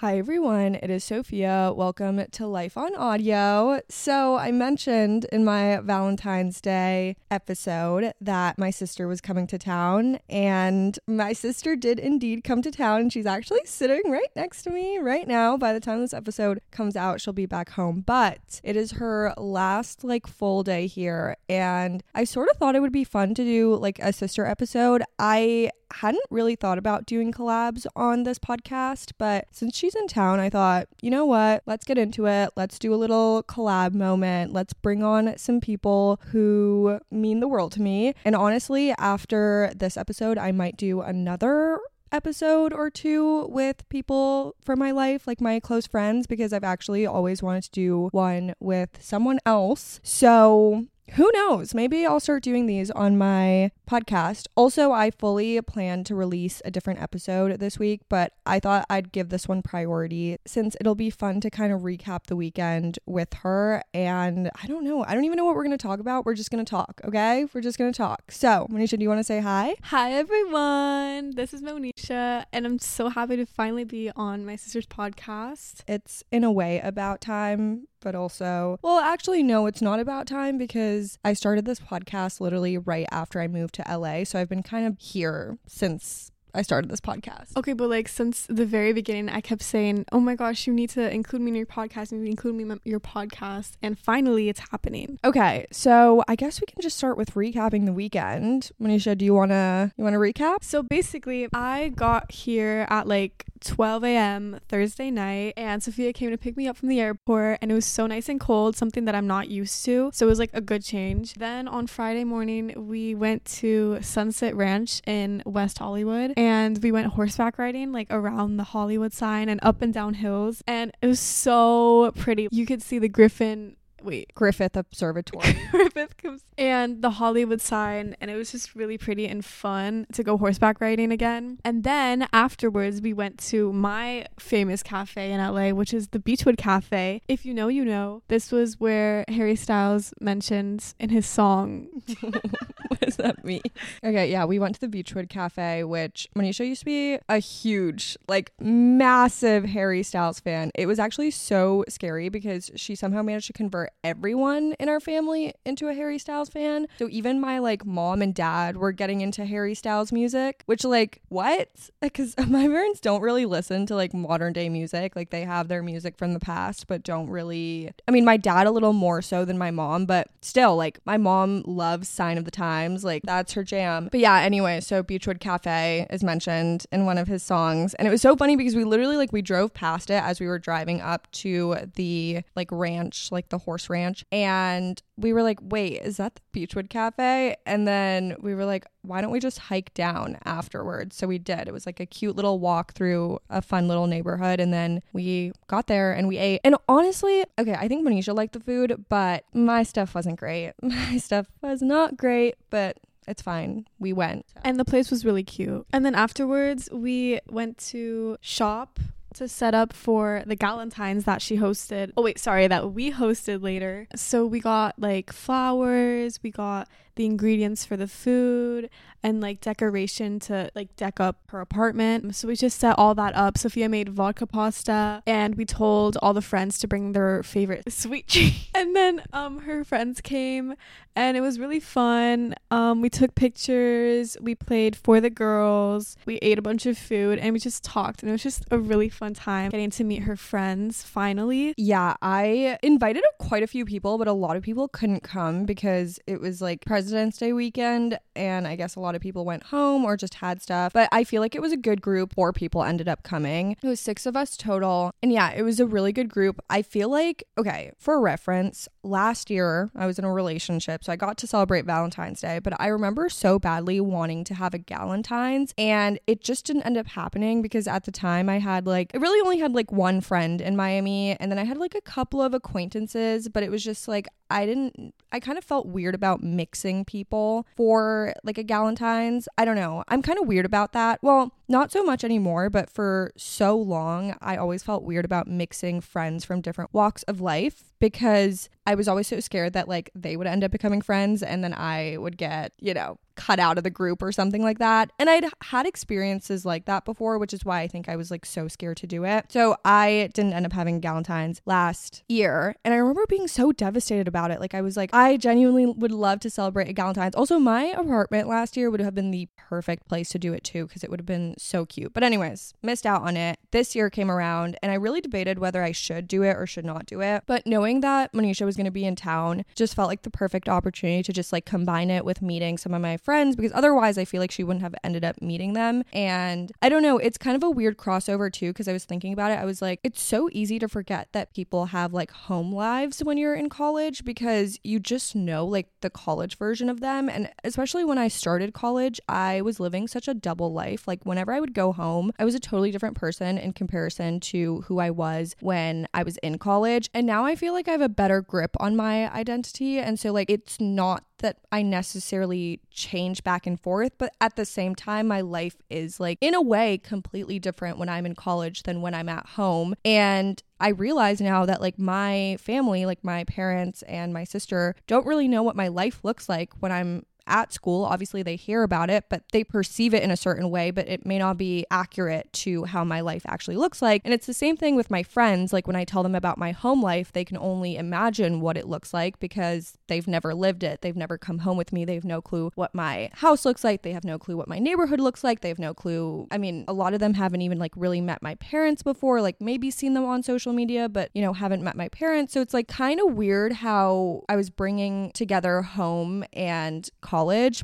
Hi, everyone. It is Sophia. Welcome to Life on Audio. So, I mentioned in my Valentine's Day episode that my sister was coming to town, and my sister did indeed come to town. She's actually sitting right next to me right now. By the time this episode comes out, she'll be back home, but it is her last like full day here, and I sort of thought it would be fun to do like a sister episode. I hadn't really thought about doing collabs on this podcast, but since she's in town, I thought, you know what? Let's get into it. Let's do a little collab moment. Let's bring on some people who mean the world to me. And honestly, after this episode, I might do another episode or two with people from my life, like my close friends, because I've actually always wanted to do one with someone else. So who knows? Maybe I'll start doing these on my podcast. Also, I fully plan to release a different episode this week, but I thought I'd give this one priority since it'll be fun to kind of recap the weekend with her. And I don't know. I don't even know what we're going to talk about. We're just going to talk, okay? We're just going to talk. So, Monisha, do you want to say hi? Hi, everyone. This is Monisha, and I'm so happy to finally be on my sister's podcast. It's in a way about time but also, well, actually, no, it's not about time because I started this podcast literally right after I moved to LA. So I've been kind of here since I started this podcast. Okay, but like since the very beginning, I kept saying, "Oh my gosh, you need to include me in your podcast. You need to include me in your podcast." And finally, it's happening. Okay, so I guess we can just start with recapping the weekend. Manisha, do you wanna you wanna recap? So basically, I got here at like 12 a.m. Thursday night, and Sophia came to pick me up from the airport, and it was so nice and cold, something that I'm not used to. So it was like a good change. Then on Friday morning, we went to Sunset Ranch in West Hollywood, and we went horseback riding like around the Hollywood sign and up and down hills, and it was so pretty. You could see the Griffin wait Griffith Observatory. Griffith comes and the Hollywood sign and it was just really pretty and fun to go horseback riding again. And then afterwards we went to my famous cafe in LA, which is the Beachwood Cafe. If you know, you know. This was where Harry Styles mentions in his song. what does that mean? Okay, yeah, we went to the Beachwood Cafe, which Manisha used to be a huge, like massive Harry Styles fan. It was actually so scary because she somehow managed to convert everyone in our family into a Harry Styles fan. So even my like mom and dad were getting into Harry Styles music, which like what? Because my parents don't really listen to like modern day music. Like they have their music from the past, but don't really. I mean, my dad a little more so than my mom, but still, like my mom loves Sign of the Times. Like that's her jam. But yeah, anyway, so Beachwood Cafe is mentioned in one of his songs, and it was so funny because we literally like we drove past it as we were driving up to the like ranch, like the horse ranch, and we were like, wait, is that the Beachwood Cafe? And then we were like, why don't we just hike down afterwards? So we did. It was like a cute little walk through a fun little neighborhood. And then we got there and we ate. And honestly, okay, I think Manisha liked the food, but my stuff wasn't great. My stuff was not great, but it's fine. We went. And the place was really cute. And then afterwards, we went to shop to set up for the Galentines that she hosted. Oh, wait, sorry, that we hosted later. So we got like flowers, we got the ingredients for the food and like decoration to like deck up her apartment. So we just set all that up. Sophia made vodka pasta and we told all the friends to bring their favorite sweet treat. and then um her friends came and it was really fun. Um we took pictures, we played for the girls, we ate a bunch of food and we just talked and it was just a really fun time getting to meet her friends finally. Yeah, I invited quite a few people, but a lot of people couldn't come because it was like President's Day weekend and I guess a lot of people went home or just had stuff. But I feel like it was a good group. Four people ended up coming. It was six of us total. And yeah, it was a really good group. I feel like, okay, for reference, last year I was in a relationship, so I got to celebrate Valentine's Day, but I remember so badly wanting to have a Galentine's and it just didn't end up happening because at the time I had like, I really only had like one friend in Miami and then I had like a couple of acquaintances, but it was just like, I didn't, I kind of felt weird about mixing people for like a Galentine's. I don't know. I'm kind of weird about that. Well, not so much anymore, but for so long, I always felt weird about mixing friends from different walks of life because I was always so scared that like they would end up becoming friends and then I would get, you know, cut out of the group or something like that. And I'd had experiences like that before, which is why I think I was like so scared to do it. So I didn't end up having Galentine's last year. And I remember being so devastated about it. Like I was like, I genuinely would love to celebrate a Galentine's. Also, my apartment last year would have been the perfect place to do it too, because it would have been so cute. But anyways, missed out on it. This year came around and I really debated whether I should do it or should not do it. But knowing that Manisha was going to be in town just felt like the perfect opportunity to just like combine it with meeting some of my friends because otherwise I feel like she wouldn't have ended up meeting them. And I don't know, it's kind of a weird crossover too because I was thinking about it. I was like, it's so easy to forget that people have like home lives when you're in college because you just know like the college version of them. And especially when I started college, I was living such a double life. Like whenever I would go home, I was a totally different person in comparison to who I was when I was in college. And now I feel like I have a better grip on my identity. And so, like, it's not that I necessarily change back and forth, but at the same time, my life is like, in a way, completely different when I'm in college than when I'm at home. And I realize now that like my family, like my parents and my sister, don't really know what my life looks like when I'm at school. Obviously, they hear about it, but they perceive it in a certain way, but it may not be accurate to how my life actually looks like. And it's the same thing with my friends. Like when I tell them about my home life, they can only imagine what it looks like because they've never lived it. They've never come home with me. They have no clue what my house looks like. They have no clue what my neighborhood looks like. They have no clue. I mean, a lot of them haven't even like really met my parents before, like maybe seen them on social media, but you know, haven't met my parents. So it's like kind of weird how I was bringing together home and college,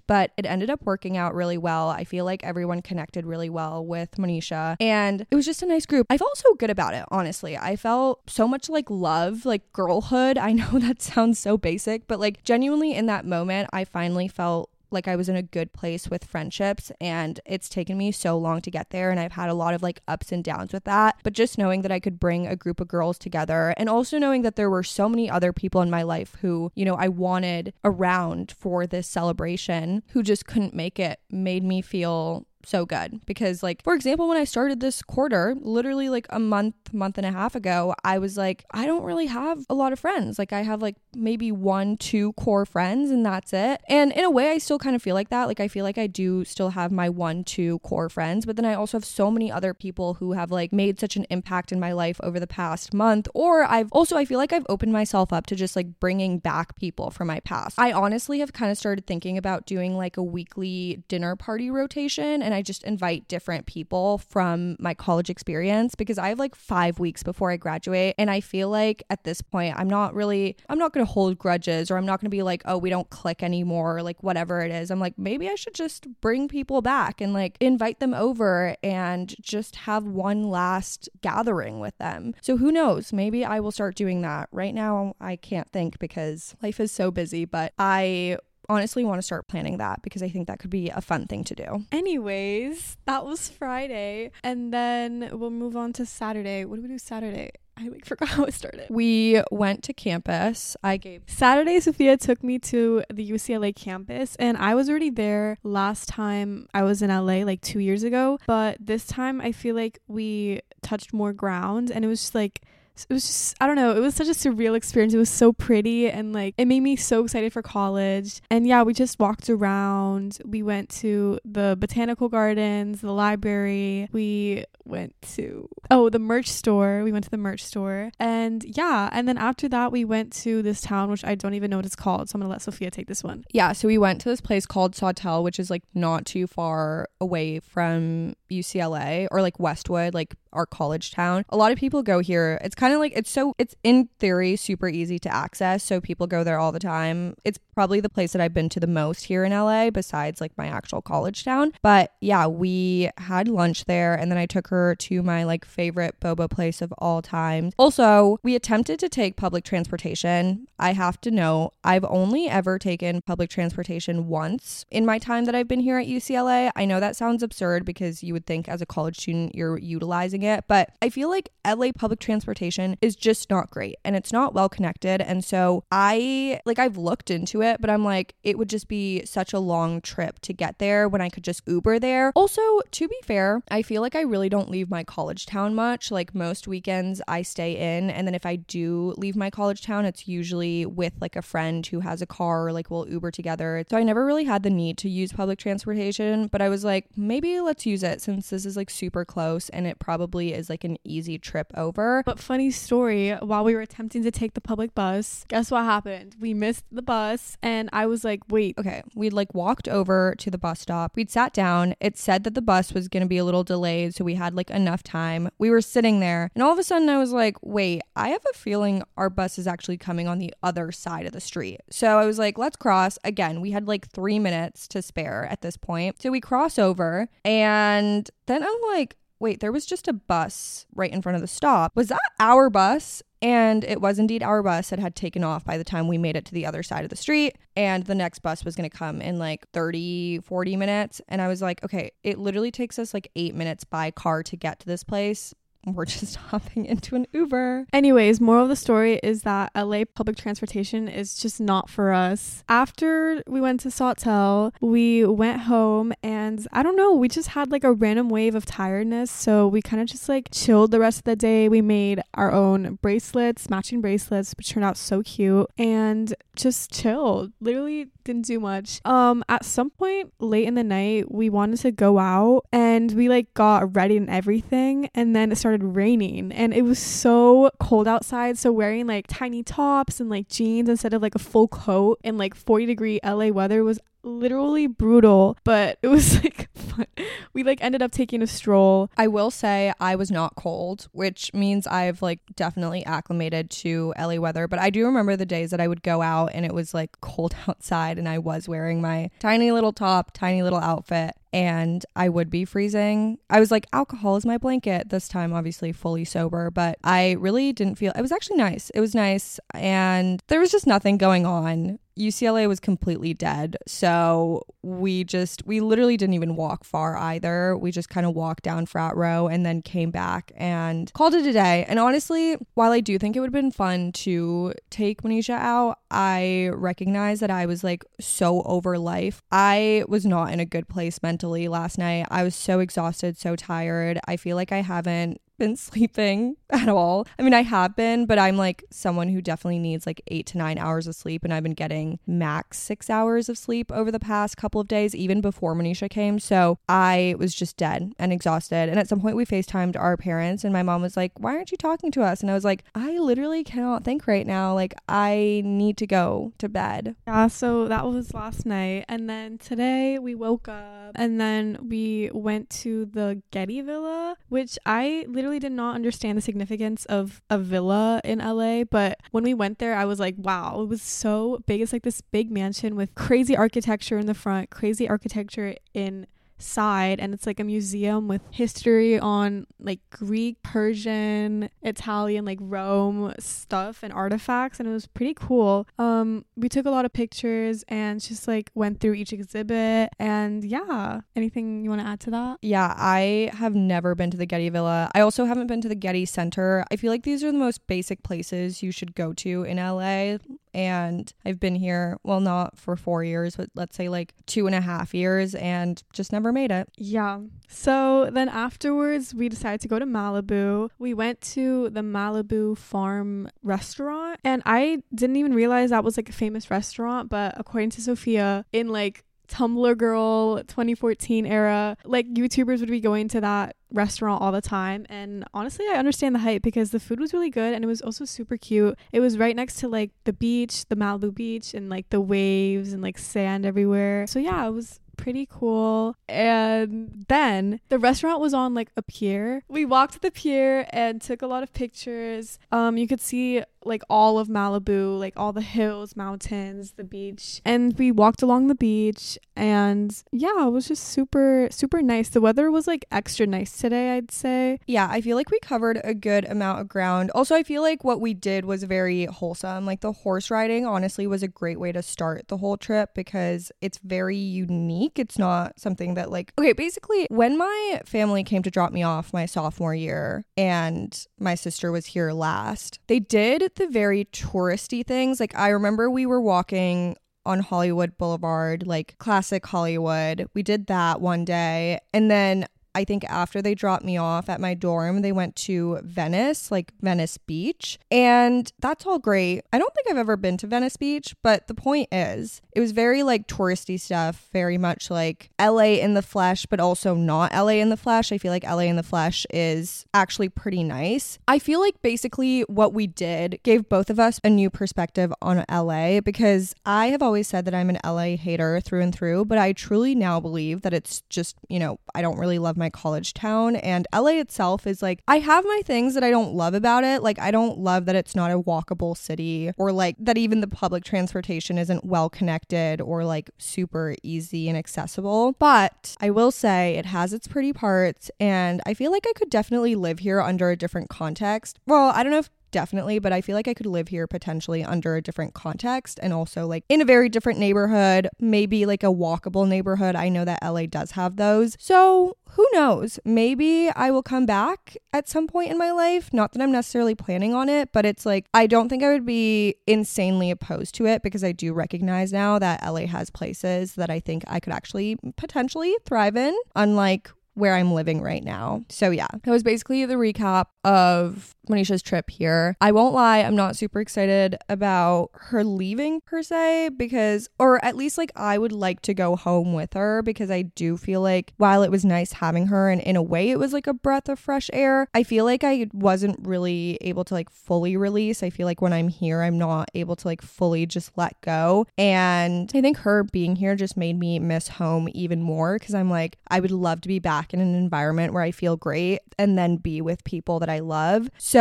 but it ended up working out really well. I feel like everyone connected really well with Monisha, and it was just a nice group. I felt so good about it, honestly. I felt so much like love, like girlhood. I know that sounds so basic, but like genuinely in that moment, I finally felt like I was in a good place with friendships and it's taken me so long to get there and I've had a lot of like ups and downs with that. But just knowing that I could bring a group of girls together and also knowing that there were so many other people in my life who you know I wanted around for this celebration who just couldn't make it made me feel so good because like for example when i started this quarter literally like a month month and a half ago i was like i don't really have a lot of friends. Like i have like maybe one two core friends and that's it. And in a way i still kind of feel like that. Like i feel like i do still have my one two core friends but then i also have so many other people who have like made such an impact in my life over the past month or i've also i feel like i've opened myself up to just like bringing back people from my past. I honestly have kind of started thinking about doing like a weekly dinner party rotation and I just invite different people from my college experience because I have like five weeks before I graduate. And I feel like at this point, I'm not really, I'm not going to hold grudges or I'm not going to be like, oh, we don't click anymore, or like whatever it is. I'm like, maybe I should just bring people back and like invite them over and just have one last gathering with them. So who knows? Maybe I will start doing that. Right now, I can't think because life is so busy, but I honestly want to start planning that because I think that could be a fun thing to do. Anyways, that was Friday. And then we'll move on to Saturday. What do we do Saturday? I like forgot how it started. We went to campus. I gave Saturday Sophia took me to the UCLA campus and I was already there last time I was in LA like 2 years ago, but this time I feel like we touched more ground and it was just like it was just I don't know, it was such a surreal experience. It was so pretty and like it made me so excited for college. And yeah, we just walked around. We went to the botanical gardens, the library. We went to oh, the merch store. We went to the merch store. And yeah, and then after that we went to this town which I don't even know what it's called. So I'm going to let Sophia take this one. Yeah, so we went to this place called Sawtelle, which is like not too far away from UCLA or like Westwood, like our college town. A lot of people go here. It's kind of like it's so it's in theory super easy to access, so people go there all the time. It's probably the place that I've been to the most here in LA besides like my actual college town. But yeah, we had lunch there and then I took her to my like favorite boba place of all time. Also, we attempted to take public transportation. I have to know, I've only ever taken public transportation once in my time that I've been here at UCLA. I know that sounds absurd because you would think as a college student you're utilizing it, but I feel like LA public transportation is just not great and it's not well connected. And so I like I've looked into it it, but I'm like, it would just be such a long trip to get there when I could just Uber there. Also, to be fair, I feel like I really don't leave my college town much. Like most weekends, I stay in. And then if I do leave my college town, it's usually with like a friend who has a car or like we'll Uber together. So I never really had the need to use public transportation, but I was like, maybe let's use it since this is like super close and it probably is like an easy trip over. But funny story, while we were attempting to take the public bus, guess what happened? We missed the bus and I was like, wait. Okay, we'd like walked over to the bus stop. We'd sat down. It said that the bus was going to be a little delayed, so we had like enough time. We were sitting there, and all of a sudden I was like, wait, I have a feeling our bus is actually coming on the other side of the street. So I was like, let's cross. Again, we had like three minutes to spare at this point. So we cross over, and then I'm like, wait, there was just a bus right in front of the stop. Was that our bus? And it was indeed our bus that had taken off by the time we made it to the other side of the street. And the next bus was going to come in like 30, 40 minutes. And I was like, okay, it literally takes us like eight minutes by car to get to this place we're just hopping into an Uber. Anyways, moral of the story is that LA public transportation is just not for us. After we went to Sawtelle, we went home and I don't know, we just had like a random wave of tiredness. So we kind of just like chilled the rest of the day. We made our own bracelets, matching bracelets, which turned out so cute and just chilled. Literally didn't do much. Um at some point late in the night, we wanted to go out and we like got ready and everything and then it started started raining and it was so cold outside. So wearing like tiny tops and like jeans instead of like a full coat in like 40 degree LA weather was literally brutal, but it was like fun. We like ended up taking a stroll. I will say I was not cold, which means I've like definitely acclimated to LA weather, but I do remember the days that I would go out and it was like cold outside and I was wearing my tiny little top, tiny little outfit and I would be freezing. I was like, alcohol is my blanket. This time, obviously, fully sober, but I really didn't feel it was actually nice. It was nice, and there was just nothing going on. UCLA was completely dead. So we just, we literally didn't even walk far either. We just kind of walked down frat row and then came back and called it a day. And honestly, while I do think it would have been fun to take Manisha out, I recognize that I was like so over life. I was not in a good place mentally last night. I was so exhausted, so tired. I feel like I haven't been sleeping at all. I mean, I have been, but I'm like someone who definitely needs like eight to nine hours of sleep. And I've been getting max six hours of sleep over the past couple of days, even before Manisha came. So I was just dead and exhausted. And at some point, we FaceTimed our parents, and my mom was like, Why aren't you talking to us? And I was like, I literally cannot think right now. Like, I need to go to bed. Yeah. So that was last night. And then today we woke up and then we went to the Getty Villa, which I literally literally did not understand the significance of a villa in LA, but when we went there, I was like, wow, it was so big. It's like this big mansion with crazy architecture in the front, crazy architecture in side and it's like a museum with history on like Greek, Persian, Italian, like Rome stuff and artifacts and it was pretty cool. Um we took a lot of pictures and just like went through each exhibit and yeah, anything you want to add to that? Yeah, I have never been to the Getty Villa. I also haven't been to the Getty Center. I feel like these are the most basic places you should go to in LA and I've been here, well, not for four years, but let's say like two and a half years and just never made it. Yeah. So then afterwards, we decided to go to Malibu. We went to the Malibu Farm restaurant, and I didn't even realize that was like a famous restaurant, but according to Sophia, in like Tumblr girl 2014 era, like YouTubers would be going to that restaurant all the time. And honestly, I understand the hype because the food was really good and it was also super cute. It was right next to like the beach, the Malibu beach, and like the waves and like sand everywhere. So yeah, it was pretty cool. And then the restaurant was on like a pier. We walked to the pier and took a lot of pictures. Um, you could see like all of Malibu, like all the hills, mountains, the beach. And we walked along the beach and yeah, it was just super super nice. The weather was like extra nice today, I'd say. Yeah, I feel like we covered a good amount of ground. Also, I feel like what we did was very wholesome. Like the horse riding honestly was a great way to start the whole trip because it's very unique. It's not something that like Okay, basically when my family came to drop me off my sophomore year and my sister was here last, they did the very touristy things. Like I remember we were walking on Hollywood Boulevard, like classic Hollywood. We did that one day. And then I think after they dropped me off at my dorm, they went to Venice, like Venice Beach. And that's all great. I don't think I've ever been to Venice Beach, but the point is, it was very like touristy stuff, very much like LA in the flesh, but also not LA in the flesh. I feel like LA in the flesh is actually pretty nice. I feel like basically what we did gave both of us a new perspective on LA because I have always said that I'm an LA hater through and through, but I truly now believe that it's just, you know, I don't really love my my college town. And LA itself is like, I have my things that I don't love about it. Like, I don't love that it's not a walkable city or like that even the public transportation isn't well connected or like super easy and accessible. But I will say it has its pretty parts. And I feel like I could definitely live here under a different context. Well, I don't know if definitely, but I feel like I could live here potentially under a different context and also like in a very different neighborhood, maybe like a walkable neighborhood. I know that LA does have those. So who knows? Maybe I will come back at some point in my life. Not that I'm necessarily planning on it, but it's like I don't think I would be insanely opposed to it because I do recognize now that LA has places that I think I could actually potentially thrive in, unlike where I'm living right now. So yeah, that was basically the recap of Manisha's trip here. I won't lie, I'm not super excited about her leaving per se because, or at least like I would like to go home with her because I do feel like while it was nice having her and in a way it was like a breath of fresh air, I feel like I wasn't really able to like fully release. I feel like when I'm here, I'm not able to like fully just let go. And I think her being here just made me miss home even more because I'm like, I would love to be back in an environment where I feel great and then be with people that I love. So,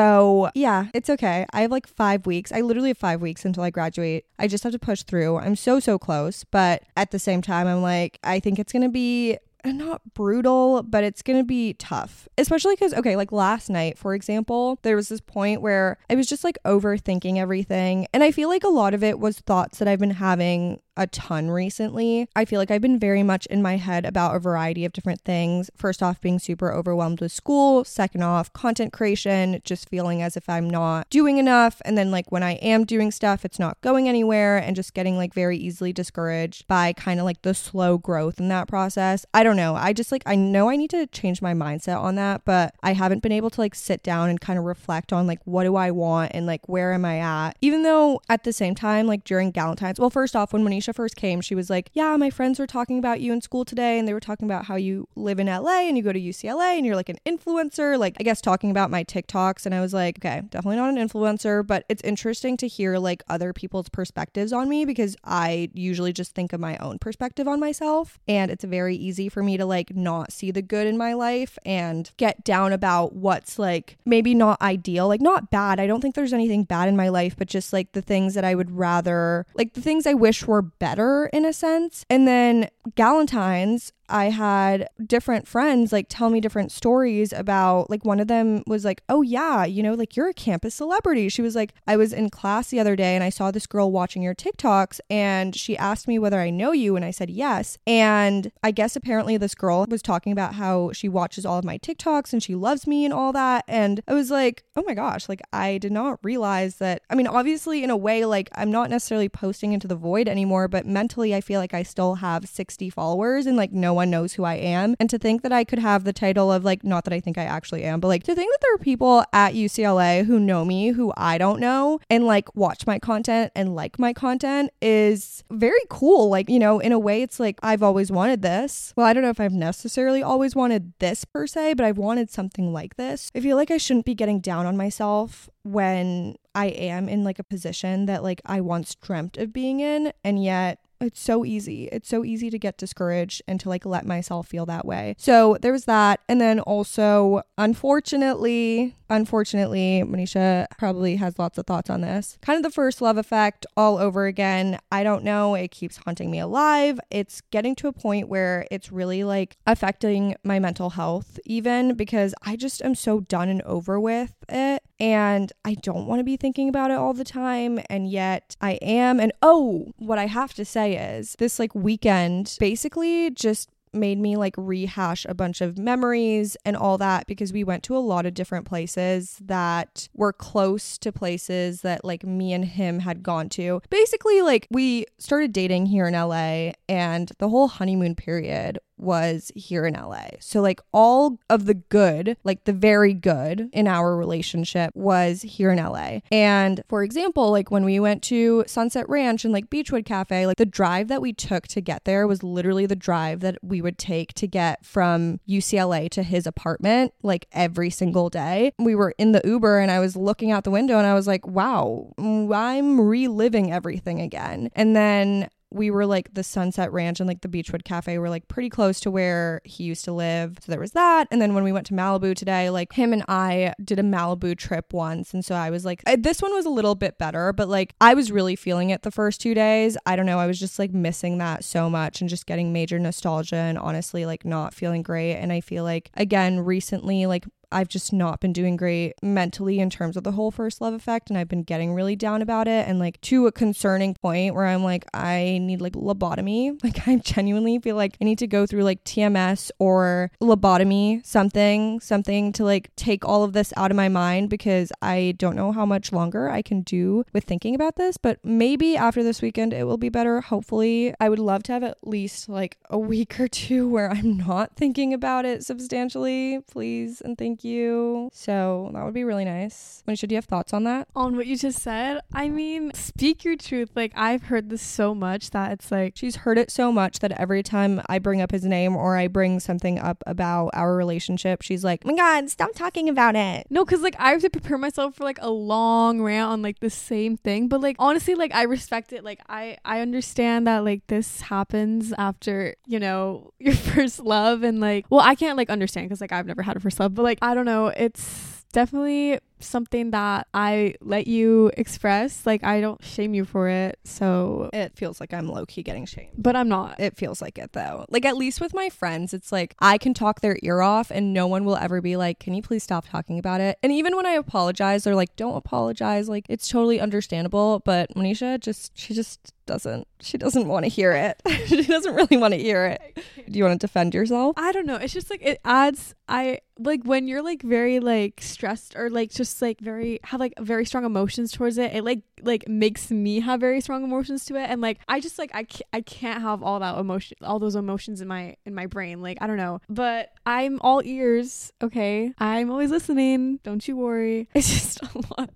yeah, it's okay. I have like five weeks. I literally have five weeks until I graduate. I just have to push through. I'm so, so close. But at the same time, I'm like, I think it's going to be not brutal, but it's going to be tough. Especially because, okay, like last night, for example, there was this point where I was just like overthinking everything. And I feel like a lot of it was thoughts that I've been having a ton recently. I feel like I've been very much in my head about a variety of different things. First off, being super overwhelmed with school. Second off, content creation, just feeling as if I'm not doing enough. And then, like, when I am doing stuff, it's not going anywhere and just getting like very easily discouraged by kind of like the slow growth in that process. I don't know. I just like, I know I need to change my mindset on that, but I haven't been able to like sit down and kind of reflect on like, what do I want and like, where am I at? Even though at the same time, like during Galentine's, well, first off, when Manisha Aisha first came, she was like, Yeah, my friends were talking about you in school today, and they were talking about how you live in LA and you go to UCLA and you're like an influencer, like, I guess talking about my TikToks. And I was like, Okay, definitely not an influencer, but it's interesting to hear like other people's perspectives on me because I usually just think of my own perspective on myself. And it's very easy for me to like not see the good in my life and get down about what's like maybe not ideal, like not bad. I don't think there's anything bad in my life, but just like the things that I would rather, like the things I wish were better in a sense. And then Galentine's, I had different friends like tell me different stories about like one of them was like, "Oh yeah, you know, like you're a campus celebrity." She was like, "I was in class the other day and I saw this girl watching your TikToks and she asked me whether I know you and I said yes." And I guess apparently this girl was talking about how she watches all of my TikToks and she loves me and all that and I was like, "Oh my gosh, like I did not realize that I mean, obviously in a way like I'm not necessarily posting into the void anymore, but mentally I feel like I still have 60 followers and like no one knows who I am. And to think that I could have the title of like, not that I think I actually am, but like to think that there are people at UCLA who know me who I don't know and like watch my content and like my content is very cool. Like, you know, in a way, it's like I've always wanted this. Well, I don't know if I've necessarily always wanted this per se, but I've wanted something like this. I feel like I shouldn't be getting down on myself when I am in like a position that like I once dreamt of being in and yet it's so easy. It's so easy to get discouraged and to like let myself feel that way. So there was that. And then also, unfortunately, unfortunately, Manisha probably has lots of thoughts on this. Kind of the first love effect all over again. I don't know. It keeps haunting me alive. It's getting to a point where it's really like affecting my mental health, even because I just am so done and over with it. And I don't want to be thinking about it all the time. And yet I am. And oh, what I have to say is this like weekend basically just made me like rehash a bunch of memories and all that because we went to a lot of different places that were close to places that like me and him had gone to. Basically, like we started dating here in LA and the whole honeymoon period was here in LA. So, like, all of the good, like the very good in our relationship was here in LA. And for example, like when we went to Sunset Ranch and like Beachwood Cafe, like the drive that we took to get there was literally the drive that we would take to get from UCLA to his apartment, like every single day. We were in the Uber and I was looking out the window and I was like, wow, mm, I'm reliving everything again. And then we were like the Sunset Ranch and like the Beachwood Cafe were like pretty close to where he used to live. So there was that. And then when we went to Malibu today, like him and I did a Malibu trip once. And so I was like, I, this one was a little bit better, but like I was really feeling it the first two days. I don't know. I was just like missing that so much and just getting major nostalgia and honestly like not feeling great. And I feel like, again, recently, like I've just not been doing great mentally in terms of the whole first love effect and I've been getting really down about it and like to a concerning point where I'm like I need like lobotomy. Like I genuinely feel like I need to go through like TMS or lobotomy, something, something to like take all of this out of my mind because I don't know how much longer I can do with thinking about this, but maybe after this weekend it will be better. Hopefully, I would love to have at least like a week or two where I'm not thinking about it substantially. Please and thank you. So that would be really nice. Manisha, do you have thoughts on that? On what you just said, I mean, speak your truth. Like, I've heard this so much that it's like, She's heard it so much that every time I bring up his name or I bring something up about our relationship, she's like, oh my God, stop talking about it. no, because like I have to prepare myself for like a long rant on like the same thing. But like, honestly, like I respect it. Like, I, I understand that like this happens after, you know, your first love. And like, well, I can't like understand because like I've never had a first love, but like, I don't know. It's definitely something that I let you express. Like I don't shame you for it. So, It feels like I'm low key getting shamed. but I'm not. It feels like it though. Like at least with my friends, it's like I can talk their ear off and no one will ever be like, "Can you please stop talking about it?" And even when I apologize, they're like, "Don't apologize." Like it's totally understandable, but Manisha just she just doesn't she doesn't want to hear it. she doesn't really want to hear it. Do you want to defend yourself? I don't know. It's just like it adds I like when you're like very like stressed or like just like very have like very strong emotions towards it. It like like makes me have very strong emotions to it and like I just like I I can't have all that emotion all those emotions in my in my brain. Like I don't know. But I'm all ears, okay? I'm always listening. Don't you worry. It's just a lot.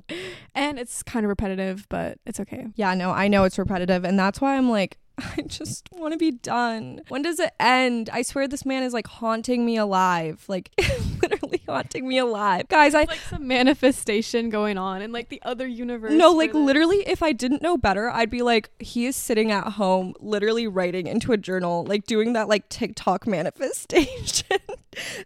And it's kind of repetitive, but it's okay. Yeah, no, I know it's repetitive and that's why I'm like I just want to be done. When does it end? I swear this man is like haunting me alive. Like literally haunting me alive. Guys, I like some manifestation going on in like the other universe. No, like literally, if I didn't know better, I'd be like, he is sitting at home, literally writing into a journal, like doing that like TikTok manifestation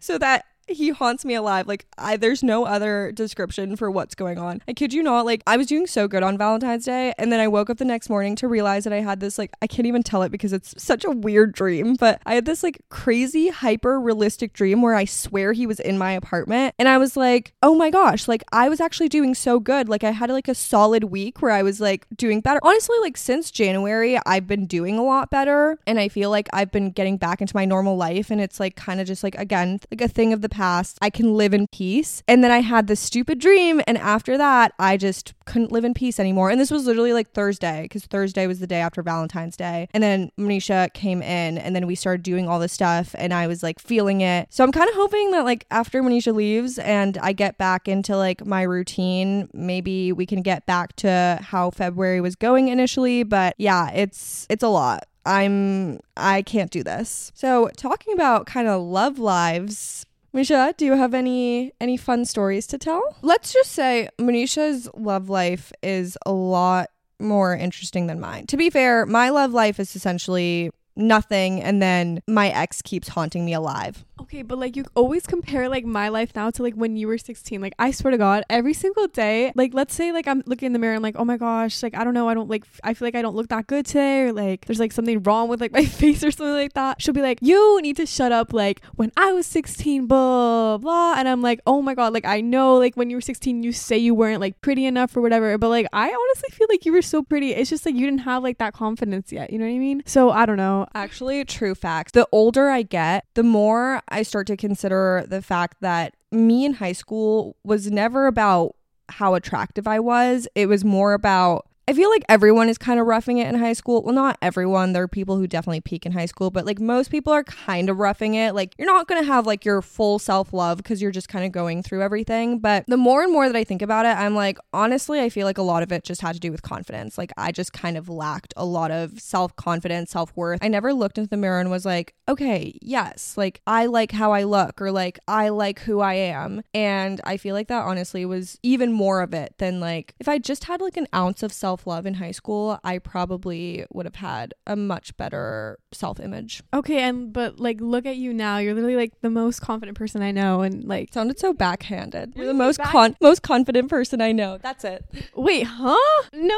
so that he haunts me alive. Like, I there's no other description for what's going on. I kid you not. Like, I was doing so good on Valentine's Day, and then I woke up the next morning to realize that I had this like I can't even tell it because it's such a weird dream. But I had this like crazy hyper realistic dream where I swear he was in my apartment, and I was like, oh my gosh, like I was actually doing so good. Like I had like a solid week where I was like doing better. Honestly, like since January, I've been doing a lot better, and I feel like I've been getting back into my normal life, and it's like kind of just like again like a thing of the past. I can live in peace. And then I had this stupid dream. And after that, I just couldn't live in peace anymore. And this was literally like Thursday, because Thursday was the day after Valentine's Day. And then Manisha came in, and then we started doing all this stuff. And I was like feeling it. So I'm kind of hoping that like after Manisha leaves and I get back into like my routine, maybe we can get back to how February was going initially. But yeah, it's it's a lot. I'm I can't do this. So talking about kind of love lives. Manisha, do you have any any fun stories to tell? Let's just say Manisha's love life is a lot more interesting than mine. To be fair, my love life is essentially nothing and then my ex keeps haunting me alive. Okay, but like you always compare like my life now to like when you were 16. Like I swear to God, every single day, like let's say like I'm looking in the mirror and like, oh my gosh, like I don't know, I don't like I feel like I don't look that good today, or like there's like something wrong with like my face or something like that. She'll be like, you need to shut up. Like when I was 16, blah blah, and I'm like, oh my God, like I know like when you were 16, you say you weren't like pretty enough or whatever, but like I honestly feel like you were so pretty. It's just like you didn't have like that confidence yet. You know what I mean? So I don't know. Actually, true facts. The older I get, the more I start to consider the fact that me in high school was never about how attractive I was. It was more about I feel like everyone is kind of roughing it in high school. Well, not everyone. There are people who definitely peak in high school, but like most people are kind of roughing it. Like you're not going to have like your full self love because you're just kind of going through everything. But the more and more that I think about it, I'm like, honestly, I feel like a lot of it just had to do with confidence. Like I just kind of lacked a lot of self confidence, self worth. I never looked into the mirror and was like, okay, yes, like I like how I look or like I like who I am. And I feel like that honestly was even more of it than like if I just had like an ounce of self self love in high school, I probably would have had a much better self image. Okay, and but like look at you now. You're literally like the most confident person I know and like sounded so backhanded. You're the most back- con- most confident person I know. That's it. Wait, huh? No,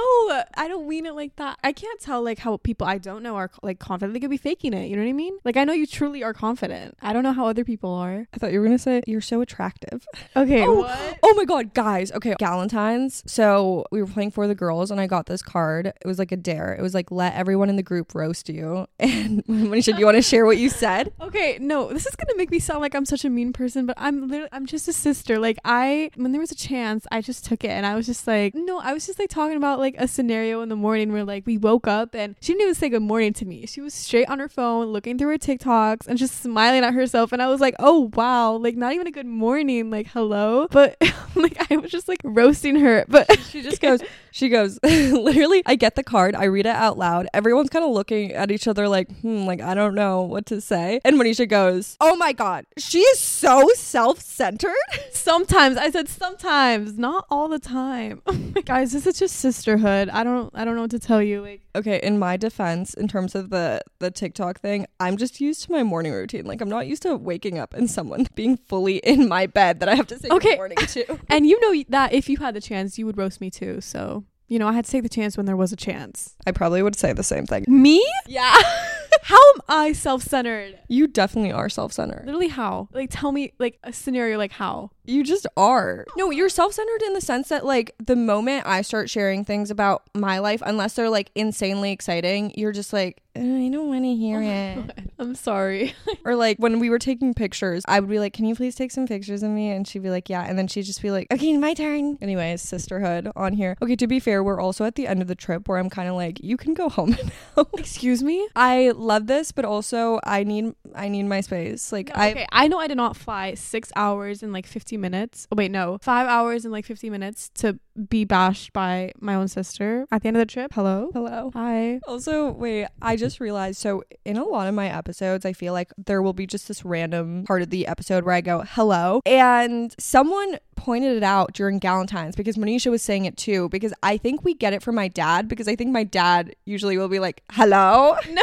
I don't mean it like that. I can't tell like how people I don't know are like confident. They could be faking it. You know what I mean? Like I know you truly are confident. I don't know how other people are. I thought you were gonna say you're so attractive. Okay, Oh, what? Oh my god, guys. Okay, Galentine's. So we were playing for the girls, and I got this card. It was like a dare. It was like let everyone in the group roast you. And Manisha, do you want to share what you said? Okay, no, this is gonna make me sound like I'm such a mean person, but I'm literally I'm just a sister. Like I, when there was a chance, I just took it, and I was just like, no, I was just like talking about like a scenario in the morning where like we woke up and she didn't even say good morning to me. She was straight on her phone, looking through her TikToks and just smiling at herself, and I was like, oh wow, like not even a good morning, like hello, but like I was just like roasting her, but She just goes, she goes, literally, I get the card, I read it out loud. Everyone's kind of looking at each other like, hmm, like, I don't know what to say. And Manisha goes, oh my God, she is so self centered. sometimes I said sometimes, not all the time. Guys, this is just sisterhood. I don't I don't know what to tell you. Like Okay, in my defense, in terms of the the TikTok thing, I'm just used to my morning routine. Like I'm not used to waking up and someone being fully in my bed that I have to say Okay. good morning to. and you know that if you had the chance, you would roast me too. So, you know, I had to take the chance when there was a chance. I probably would say the same thing. Me? Yeah. How am I self-centered? you definitely are self-centered. Literally how? Like tell me like a scenario like how? You just are. No, you're self-centered in the sense that like the moment I start sharing things about my life, unless they're like insanely exciting, you're just like, "Uh, I don't want to hear it. I'm sorry. or like when we were taking pictures, I would be like, Can you please take some pictures of me? And she'd be like, Yeah. And then she'd just be like, Okay, my turn. Anyways, sisterhood on here. Okay, to be fair, we're also at the end of the trip where I'm kind of like, You can go home now. Excuse me? I love this, but also I need I need my space. Like I okay, I know I did not fly six hours in like 50 minutes. Oh, wait, no, five hours and like 50 minutes to be bashed by my own sister at the end of the trip. Hello? Hello. Hi. Also, wait, I just realized so in a lot of my episodes, I feel like there will be just this random part of the episode where I go, hello. And someone pointed it out during Galentine's because Manisha was saying it too, because I think we get it from my dad, because I think my dad usually will be like, hello. No.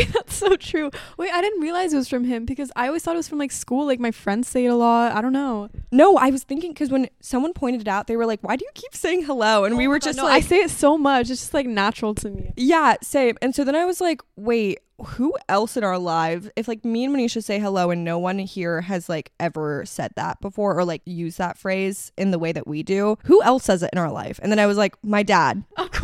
That's so true. Wait, I didn't realize it was from him because I always thought it was from like school. Like my friends say it a lot. I don't know. No, I was thinking because when someone pointed it out, they were like, why do you keep saying hello? And we Oh were just no, like, I say it so much. It's just like natural to me. Yeah, same. And so then I was like, wait, who else in our lives, if like me and Manisha say hello and no one here has like ever said that before or like used that phrase in the way that we do, who else says it in our life? And then I was like, my dad. Of course, my dad.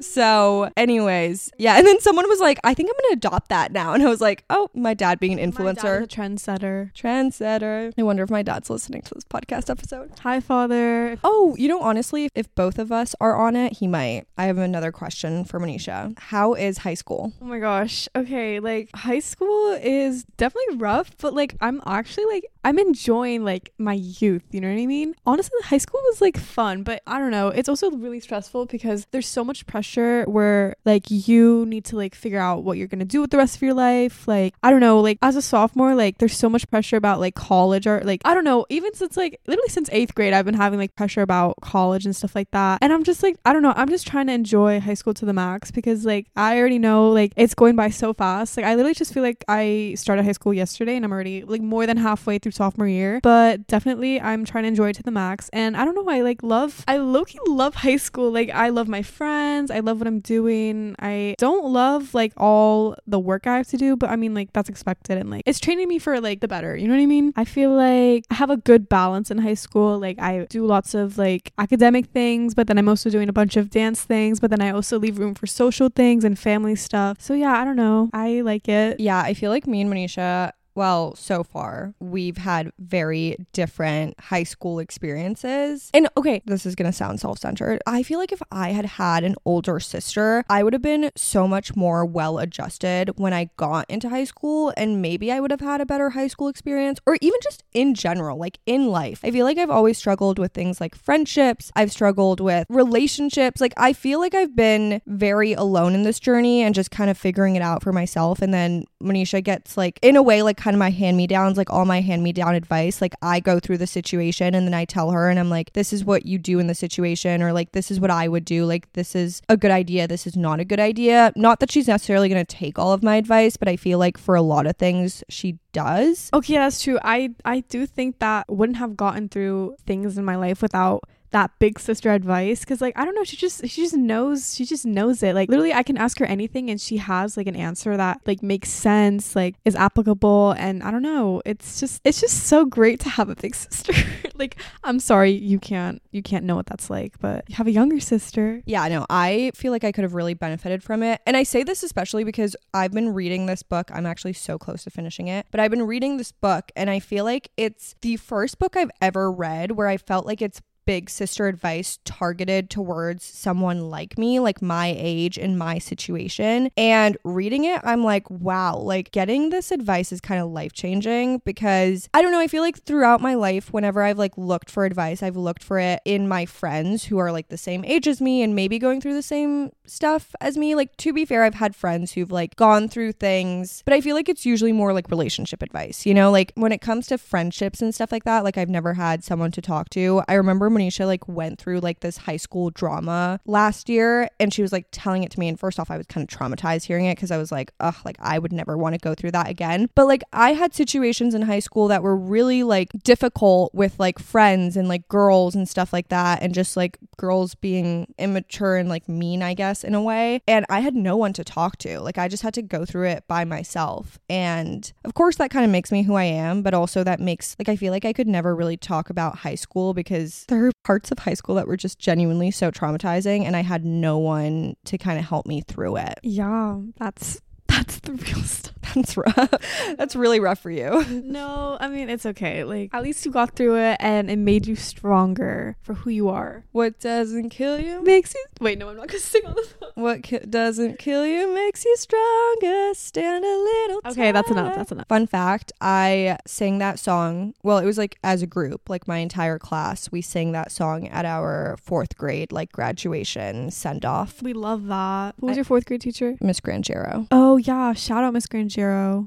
So, anyways, yeah. And then someone was like, I think I'm going to adopt that now. And I was like, oh, my dad being an influencer. trendsetter. Trendsetter. I wonder if my dad's listening to this podcast episode. Hi, father. Oh, you know, honestly, if both of us are on it, he might. I have another question for Manisha. How is high school? Oh my gosh. Okay, like high school is definitely rough, but like I'm actually like I'm enjoying like my youth, you know what I mean? Honestly, high school was like fun, but I don't know, it's also really stressful because there's so much pressure pressure where like you need to like figure out what you're going to do with the rest of your life. Like, I don't know, like as a sophomore, like there's so much pressure about like college or like, I don't know, even since like literally since eighth grade, I've been having like pressure about college and stuff like that. And I'm just like, I don't know, I'm just trying to enjoy high school to the max because like I already know like it's going by so fast. Like, I literally just feel like I started high school yesterday and I'm already like more than halfway through sophomore year. But definitely, I'm trying to enjoy it to the max. And I don't know, I like love, I low key love high school. Like, I love my friends, I love what I'm doing. I don't love like all the work I have to do, but I mean, like, that's expected and like it's training me for like the better. You know what I mean? I feel like I have a good balance in high school. Like, I do lots of like academic things, but then I'm also doing a bunch of dance things, but then I also leave room for social things and family stuff. So, yeah, I don't know. I like it. Yeah, I feel like me and Manisha well, so far, we've had very different high school experiences. And okay, this is going to sound self centered. I feel like if I had had an older sister, I would have been so much more well adjusted when I got into high school. And maybe I would have had a better high school experience or even just in general, like in life. I feel like I've always struggled with things like friendships, I've struggled with relationships. Like, I feel like I've been very alone in this journey and just kind of figuring it out for myself. And then Manisha gets like, in a way, like kind of my hand me downs, like all my hand me down advice. Like I go through the situation and then I tell her, and I'm like, this is what you do in the situation, or like, this is what I would do. Like, this is a good idea. This is not a good idea. Not that she's necessarily going to take all of my advice, but I feel like for a lot of things, she does. Okay, that's true. I I do think that wouldn't have gotten through things in my life without that big sister advice because like i don't know she just she just knows she just knows it like literally i can ask her anything and she has like an answer that like makes sense like is applicable and i don't know it's just it's just so great to have a big sister like i'm sorry you can't you can't know what that's like but you have a younger sister Yeah, no, I feel like I could have really benefited from it. And I say this especially because I've been reading this book. I'm actually so close to finishing it, but I've been reading this book and I feel like it's the first book I've ever read where I felt like it's big sister advice targeted towards someone like me, like my age and my situation. And reading it, I'm like, wow, like getting this advice is kind of life changing because I don't know, I feel like throughout my life, whenever I've like looked for advice, I've looked for it in my friends who are like the same age as me and maybe going through the same stuff as me. Like, to be fair, I've had friends who've like gone through things, but I feel like it's usually more like relationship advice, you know? Like, when it comes to friendships and stuff like that, like, I've never had someone to talk to. I remember Manisha like went through like this high school drama last year and she was like telling it to me. And first off, I was kind of traumatized hearing it because I was like, ugh, like I would never want to go through that again. But like, I had situations in high school that were really like difficult with like friends and like girls and stuff like that. And just like girls being immature and like mean, I guess, in a way. And I had no one to talk to. Like, I just had to go through it by myself. And of course, that kind of makes me who I am, but also that makes like I feel like I could never really talk about high school because there are parts of high school that were just genuinely so traumatizing. And I had no one to kind of help me through it. yeah that's that's the real stuff That's rough. That's really rough for you. no i mean it's okay like at least you got through it and it made you stronger for who you are What doesn't kill you makes you wait no i'm not gonna sing all this What ki- doesn't kill you makes you stronger. Stand a little. okay that's enough that's enough Fun fact I sang that song. Well, it was like as a group, like my entire class. We sang that song at our fourth grade, like graduation send off. we love that who was I- your fourth grade teacher Miss Grangero. oh yeah shout out miss grangero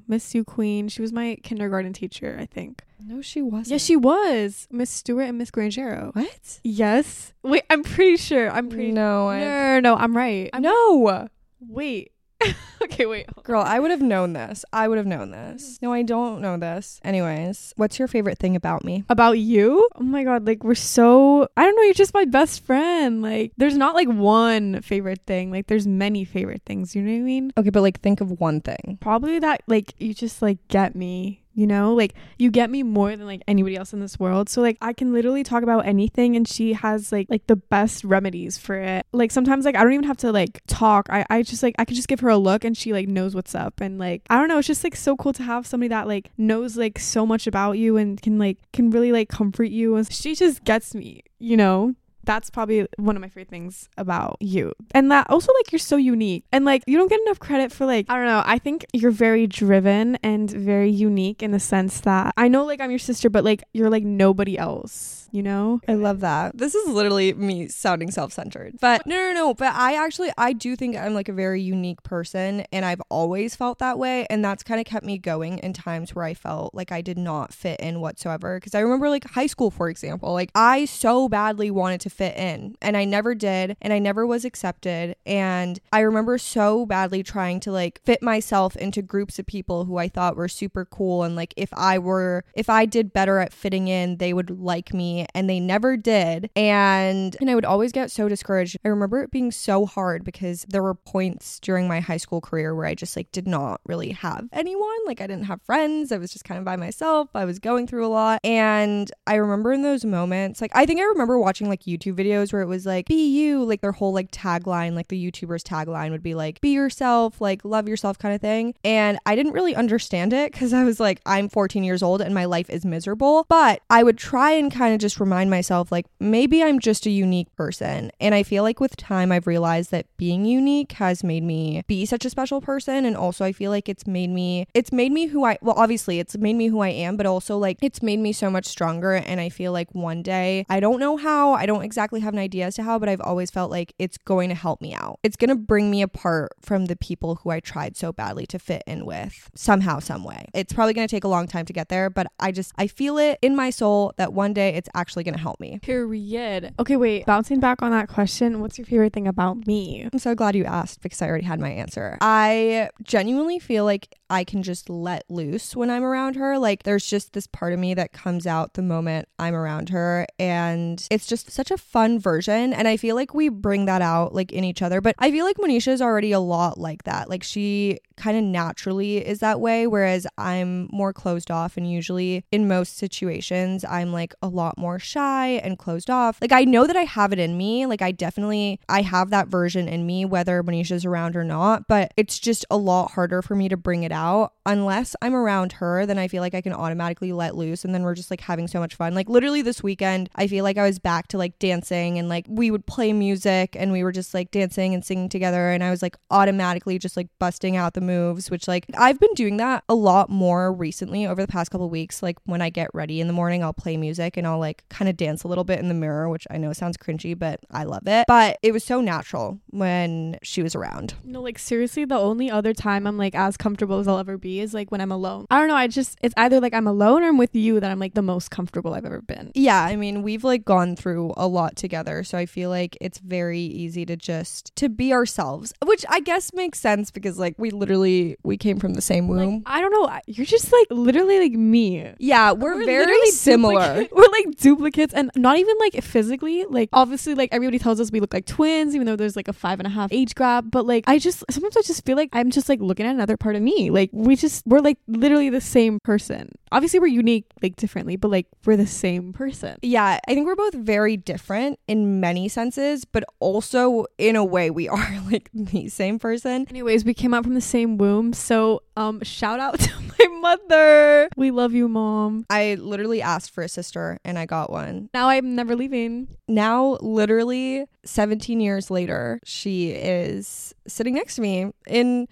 miss you queen. She was my kindergarten teacher i think. No, she wasn't. yes she was. Miss stewart and miss grangero. What? yes. Wait i'm pretty sure. I'm pretty No, no no, no i'm right. I'm, no, wait okay wait girl, I would have known this. I would have known this. No, I don't know this. Anyways, what's your favorite thing about me? about you oh my god like we're so i don't know you're just my best friend like there's not like one favorite thing like there's many favorite things you know what i mean Okay, but like think of one thing. probably that like you just like get me you know? Like you get me more than like anybody else in this world. So like i can literally talk about anything and she has like like the best remedies for it. Like sometimes like i don't even have to like talk. I i just like i can just give her a look and she like knows what's up. And like i don't know. It's just like so cool to have somebody that like knows like so much about you and can like can really like comfort you. And she just gets me you know That's probably one of my favorite things about you. And that also like you're so unique. And like you don't get enough credit for like I don't know, I think you're very driven and very unique in the sense that I know like I'm your sister but like you're like nobody else, you know? I love that. This is literally me sounding self-centered. But no, no, no, but I actually I do think I'm like a very unique person and I've always felt that way and that's kind of kept me going in times where I felt like I did not fit in whatsoever because I remember like high school for example, like I so badly wanted to fit in and I never did and I never was accepted and I remember so badly trying to like fit myself into groups of people who I thought were super cool and like if I were if I did better at fitting in, they would like me and they never did and and I would always get so discouraged. I remember it being so hard because there were points during my high school career where I just like did not really have anyone, like I didn't have friends. I was just kind of by myself. I was going through a lot and I remember in those moments, like I think I remember watching like YouTube videos where it was like be you, like their whole like tagline, like the YouTubers tagline would be like be yourself, like love yourself kind of thing. And I didn't really understand it cuz I was like I'm 14 years old and my life is miserable, but I would try and kind of just remind myself like maybe I'm just a unique person. And I feel like with time I've realized that being unique has made me be such a special person and also I feel like it's made me it's made me who I well obviously it's made me who I am, but also like it's made me so much stronger and I feel like one day I don't know how, I don't exactly have an idea as to how, but I've always felt like it's going to help me out. It's going to bring me apart from the people who I tried so badly to fit in with somehow some way. It's probably going to take a long time to get there, but I just I feel it in my soul that one day it's actually going to help me. Period. Okay, wait. Bouncing back on that question, what's your favorite thing about me? I'm so glad you asked because I already had my answer. I genuinely feel like I can just let loose when I'm around her. Like there's just this part of me that comes out the moment I'm around her and it's just such a fun version and I feel like we bring that out like in each other. But I feel like Monisha is already a lot like that. Like she kind of naturally is that way whereas I'm more closed off and usually in most situations I'm like a lot more shy and closed off. Like I know that I have it in me. Like I definitely I have that version in me whether Monisha's around or not, but it's just a lot harder for me to bring it out unless I'm around her, then I feel like I can automatically let loose and then we're just like having so much fun. Like literally this weekend, I feel like I was back to like dancing and like we would play music and we were just like dancing and singing together and I was like automatically just like busting out the moves, which like I've been doing that a lot more recently over the past couple weeks. Like when I get ready in the morning, I'll play music and I'll like kind of dance a little bit in the mirror, which I know sounds cringy, but I love it. But it was so natural when she was around. No, like seriously, the only other time I'm like as comfortable as I'll ever be is like when I'm alone. I don't know. I just, it's either like I'm alone or I'm with you that I'm like the most comfortable I've ever been. Yeah, I mean, we've like gone through a lot together, so I feel like it's very easy to just to be ourselves, which I guess makes sense because like we literally we came from the same womb. Like, I don't know. You're just like literally like me. yeah, we're, very similar. We're like duplicates and not even like physically. Like obviously like everybody tells us we look like twins, even though there's like a five and a half age gap. But like I just sometimes I just feel like I'm just like looking at another part of me. Like we just we're like literally the same person. Obviously we're unique like differently, but like we're the same person. Yeah, I think we're both very different in many senses, but also in a way we are like the same person. Anyways, we came out from the same womb. So um shout out to my mother. We love you, mom. I literally asked for a sister and I got one. Now I'm never leaving. Now, literally 17 years later, she is sitting next to me in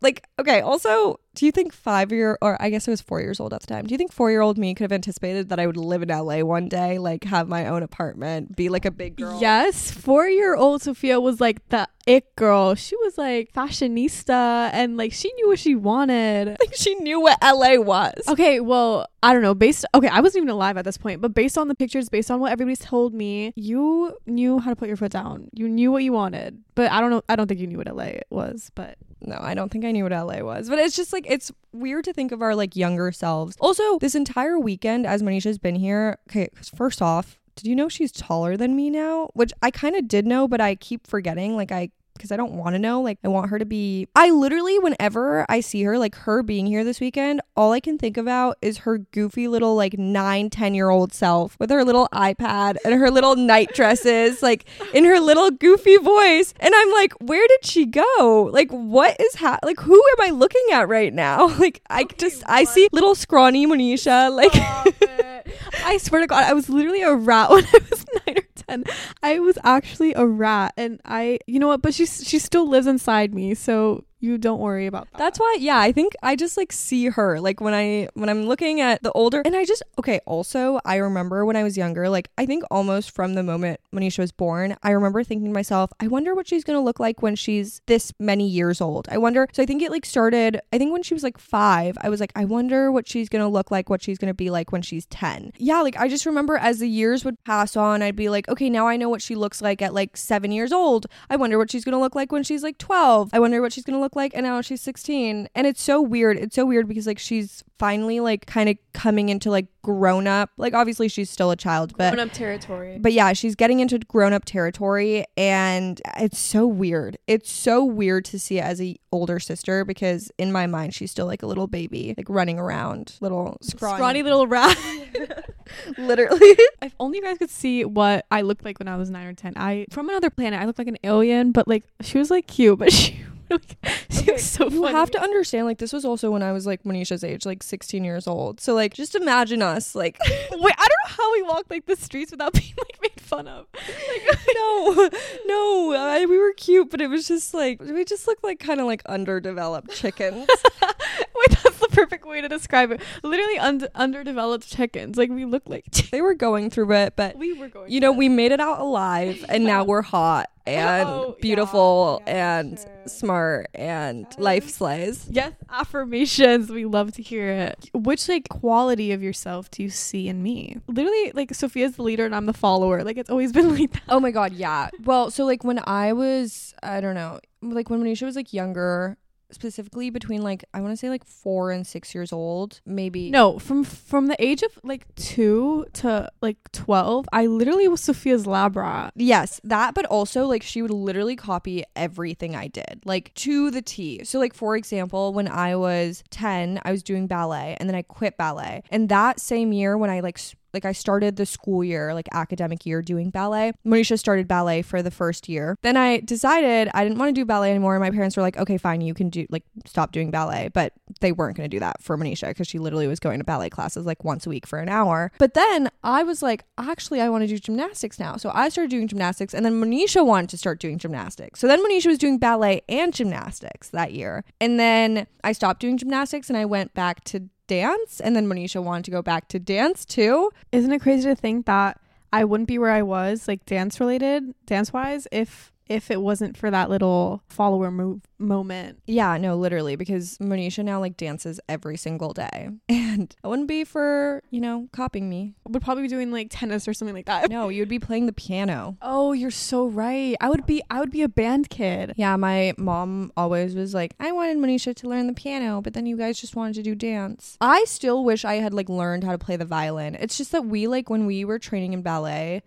like okay, also do you think five year or I guess I was four years old at the time? Do you think four year old me could have anticipated that I would live in LA one day, like have my own apartment, be like a big girl? Yes, four year old Sophia was like the it girl. She was like fashionista and like she knew what she wanted. Like she knew what LA was. Okay, well, I don't know. Based okay, I wasn't even alive at this point, but based on the pictures, based on what everybody's told me, you knew how to put your foot down. You knew what you wanted. But I don't know I don't think you knew what LA was, but No, I don't think I knew what LA was. But it's just like it's weird to think of our like younger selves. Also, this entire weekend as Manisha's been here, okay, first off, did you know she's taller than me now? Which I kind of did know, but I keep forgetting. Like I because I don't want to know. Like, I want her to be. I literally, whenever I see her, like her being here this weekend, all I can think about is her goofy little, like, nine, 10 year old self with her little iPad and her little night dresses, like, in her little goofy voice. And I'm like, where did she go? Like, what is ha- like, who am I looking at right now? Like, I just, I see little scrawny Monisha, like, I swear to God, I was literally a rat when I was nine 10. I was actually a rat and I you know what, but she she still lives inside me. So you don't worry about that. That's why, yeah, I think I just like see her like when I when I'm looking at the older and I just okay, also I remember when I was younger, like I think almost from the moment Manisha was born, I remember thinking to myself, I wonder what she's gonna look like when she's this many years old. I wonder so I think it like started I think when she was like five, I was like, I wonder what she's gonna look like, what she's gonna be like when she's ten. Yeah, like I just remember as the years would pass on, I'd be like, okay, now I know what she looks like at like seven years old. I wonder what she's gonna look like when she's like twelve. I wonder what she's gonna look like and now she's 16 and it's so weird. It's so weird because like she's finally like kind of coming into like grown up. Like obviously she's still a child but grown up territory. but yeah she's getting into grown up territory and it's so weird. It's so weird to see it as a older sister because in my mind she's still like a little baby like running around little scrawny, scrawny little rat. Literally. If only you guys could see what i looked like when i was 9 or 10 i from another planet i looked like an alien but like she was like cute but she she okay, so you have to understand like this was also when I was like Manisha's age, like 16 years old. So like just imagine us like wait, I don't know how we walked like the streets without being like made fun of. Like no, no, I, we were cute, but it was just like we just looked like kind of like underdeveloped chickens. wait, that's the perfect way to describe it. Literally un- underdeveloped chickens. Like we looked like they were going through it, but we were going. You know, we made it out alive, and now we're hot and oh, beautiful yeah, yeah, and sure. smart and um, life slays. Yes, affirmations. We love to hear it. Which like quality of yourself do you see in me? Literally, like Sophia's the leader and I'm the follower. Like it's always been like that. Oh my god, yeah. Well, so like when I was, I don't know, like when Manisha was like younger, specifically between like I want to say like 4 and 6 years old, maybe. No, from from the age of like 2 to like 12, I literally was Sophia's lab rat. Yes, that but also like she would literally copy everything I did, like to the T. So like for example, when I was 10, I was doing ballet and then I quit ballet. And that same year when I like like I started the school year, like academic year doing ballet. Manisha started ballet for the first year. Then I decided I didn't want to do ballet anymore. And my parents were like, okay, fine, you can do like stop doing ballet. But they weren't going to do that for Manisha because she literally was going to ballet classes like once a week for an hour. But then I was like, actually, I want to do gymnastics now. So I started doing gymnastics and then Manisha wanted to start doing gymnastics. So then Manisha was doing ballet and gymnastics that year. And then I stopped doing gymnastics and I went back to dance and then Manisha wanted to go back to dance too. Isn't it crazy to think that I wouldn't be where I was like dance related, dance wise if if it wasn't for that little follower move moment. Yeah, no, literally, because Manisha now like dances every single day. And it wouldn't be for, you know, copying me. Would probably be doing like tennis or something like that. No, you would be playing the piano. Oh, you're so right. I would be I would be a band kid. Yeah, my mom always was like, I wanted Manisha to learn the piano, but then you guys just wanted to do dance. I still wish I had like learned how to play the violin. It's just that we like when we were training in ballet,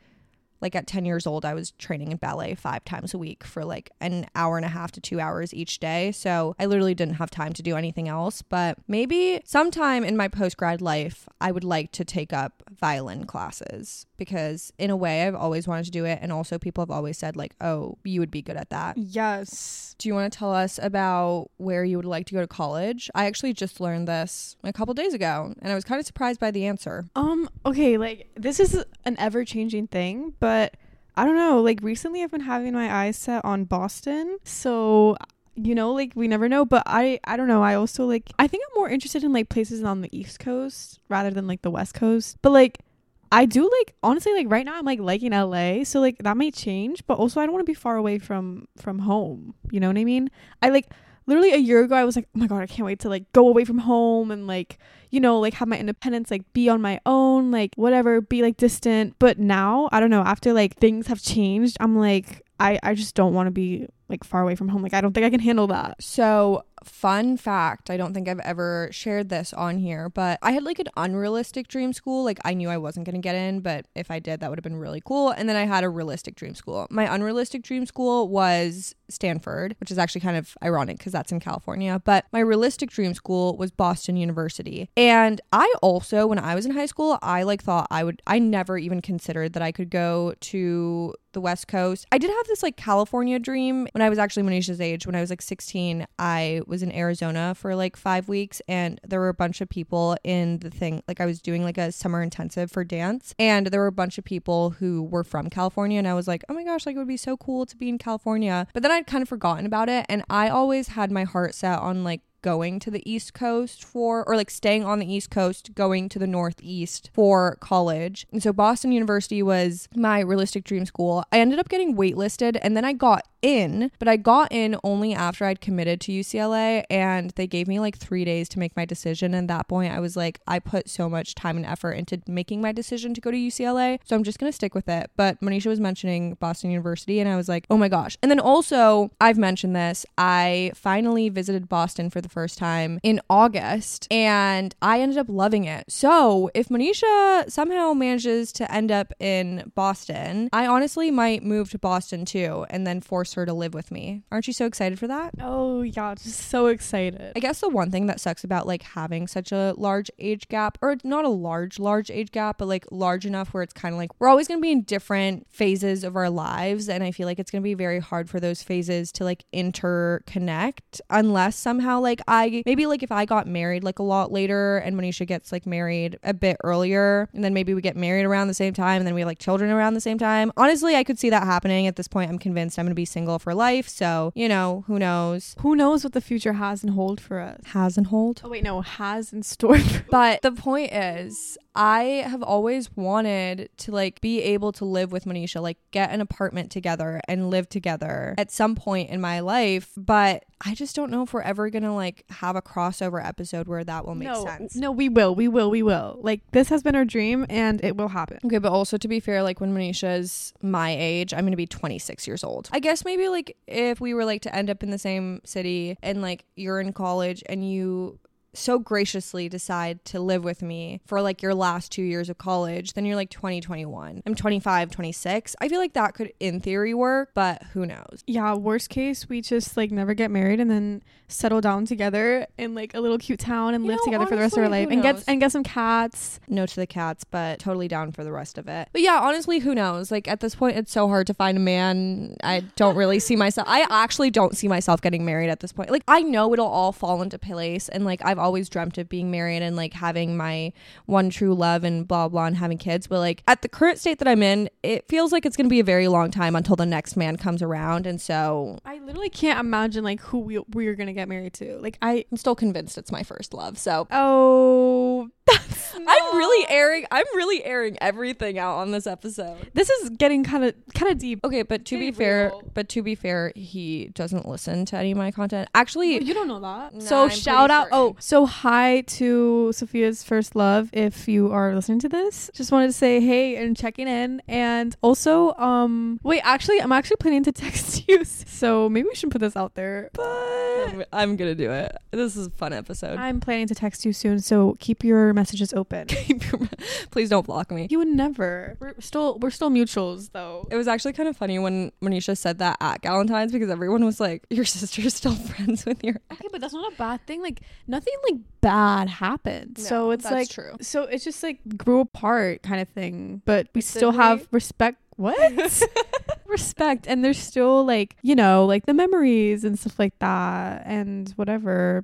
like at 10 years old, I was training in ballet five times a week for like an hour and a half to two hours each day. So I literally didn't have time to do anything else. But maybe sometime in my post grad life, I would like to take up violin classes because, in a way, I've always wanted to do it. And also, people have always said, like, oh, you would be good at that. Yes. Do you want to tell us about where you would like to go to college? I actually just learned this a couple days ago and I was kind of surprised by the answer. Um, okay, like this is an ever changing thing, but but I don't know. Like recently, I've been having my eyes set on Boston. So you know like we never know but i i don't know i also like i think i'm more interested in like places on the east coast rather than like the west coast but like i do like honestly like right now i'm like liking la so like that might change but also i don't want to be far away from from home you know what i mean i like literally a year ago I was like, "Oh my god, I can't wait to like go away from home and like, you know, like have my independence, like be on my own, like whatever, be like distant." But now, I don't know, after like things have changed, I'm like I I just don't want to be like far away from home. Like I don't think I can handle that. So fun fact i don't think i've ever shared this on here but i had like an unrealistic dream school. Like i knew i wasn't going to get in but if i did that would have been really cool. And then i had a realistic dream school. My unrealistic dream school was stanford which is actually kind of ironic because that's in california but my realistic dream school was boston university. And i also when i was in high school i like thought i would i never even considered that i could go to the west coast. I did have this like california dream. When i was actually manisha's age when i was like 16 i was in Arizona for like five weeks and there were a bunch of people in the thing. Like I was doing like a summer intensive for dance and there were a bunch of people who were from California. And I was like, oh my gosh, like it would be so cool to be in California. But then I'd kind of forgotten about it. And I always had my heart set on like going to the East Coast for, or like staying on the East Coast, going to the Northeast for college. And so Boston University was my realistic dream school. I ended up getting waitlisted and then I got in, but I got in only after I'd committed to UCLA and they gave me like three days to make my decision. And at that point, I was like, I put so much time and effort into making my decision to go to UCLA. So I'm just going to stick with it. But Manisha was mentioning Boston University and I was like, oh my gosh. And then also, I've mentioned this, I finally visited Boston for the first time in August and I ended up loving it. So if Manisha somehow manages to end up in Boston, I honestly might move to Boston too and then force her to live with me. Aren't you so excited for that? Oh yeah, just so excited. I guess the one thing that sucks about like having such a large age gap, or not a large, large age gap, but like large enough where it's kind of like we're always going to be in different phases of our lives. And I feel like it's going to be very hard for those phases to like interconnect unless somehow like I maybe like if I got married like a lot later and Manisha gets like married a bit earlier and then maybe we get married around the same time and then we have like children around the same time. Honestly, I could see that happening at this point. I'm convinced I'm going to be single for life. So, you know, who knows? Who knows what the future has in hold for us? Has and hold. Oh wait, no, has in store. For- But the point is, I have always wanted to like be able to live with Manisha, like get an apartment together and live together at some point in my life. But I just don't know if we're ever gonna like have a crossover episode where that will make no, sense. no, we will, we will, we will. Like this has been our dream, and it will happen. Okay, but also to be fair, like when Manisha's my age, I'm gonna be 26 years old. I guess maybe like if we were like to end up in the same city and like you're in college and you so graciously decide to live with me for like your last two years of college, then you're like 20, 21. I'm 25, 26. I feel like that could in theory work, but who knows? Yeah, worst case, we just like never get married and then settle down together in like a little cute town and You live know, together for the rest of our honestly, life and get and get some cats. No to the cats, but totally down for the rest of it. But yeah, honestly, who knows? Like at this point, it's so hard to find a man. I don't really see myself. I actually don't see myself getting married at this point. Like I know it'll all fall into place, and like I've always dreamt of being married and like having my one true love and blah blah and having kids. But like at the current state that I'm in, it feels like it's gonna be a very long time until the next man comes around, and so I literally can't imagine like who we we're gonna get married to. Like I I'm still convinced it's my first love. So oh that's I'm really airing. I'm really airing everything out on this episode. this is getting kind of kind of deep. Okay, but to be fair, real. but to be fair, he doesn't listen to any of my content. Actually, You don't know that. So shout out. certain. Oh, so hi to Sophia's first love. If you are listening to this, just wanted to say hey and checking in. And also, um, wait, actually, I'm actually planning to text you. So maybe we should put this out there. But I'm, I'm gonna do it. This is a fun episode. I'm planning to text you soon. So keep your messages open. Please don't block me. you would never. We're still we're still mutuals though. It was actually kind of funny when Manisha said that at Galentine's because everyone was like, "Your sister's still friends with your." Okay, but that's not a bad thing. Like nothing like bad happened. so it's that's like true. So it's just like grew apart kind of thing. But we But still we? have respect. What? respect. And there's still like, you know, like the memories and stuff like that and whatever.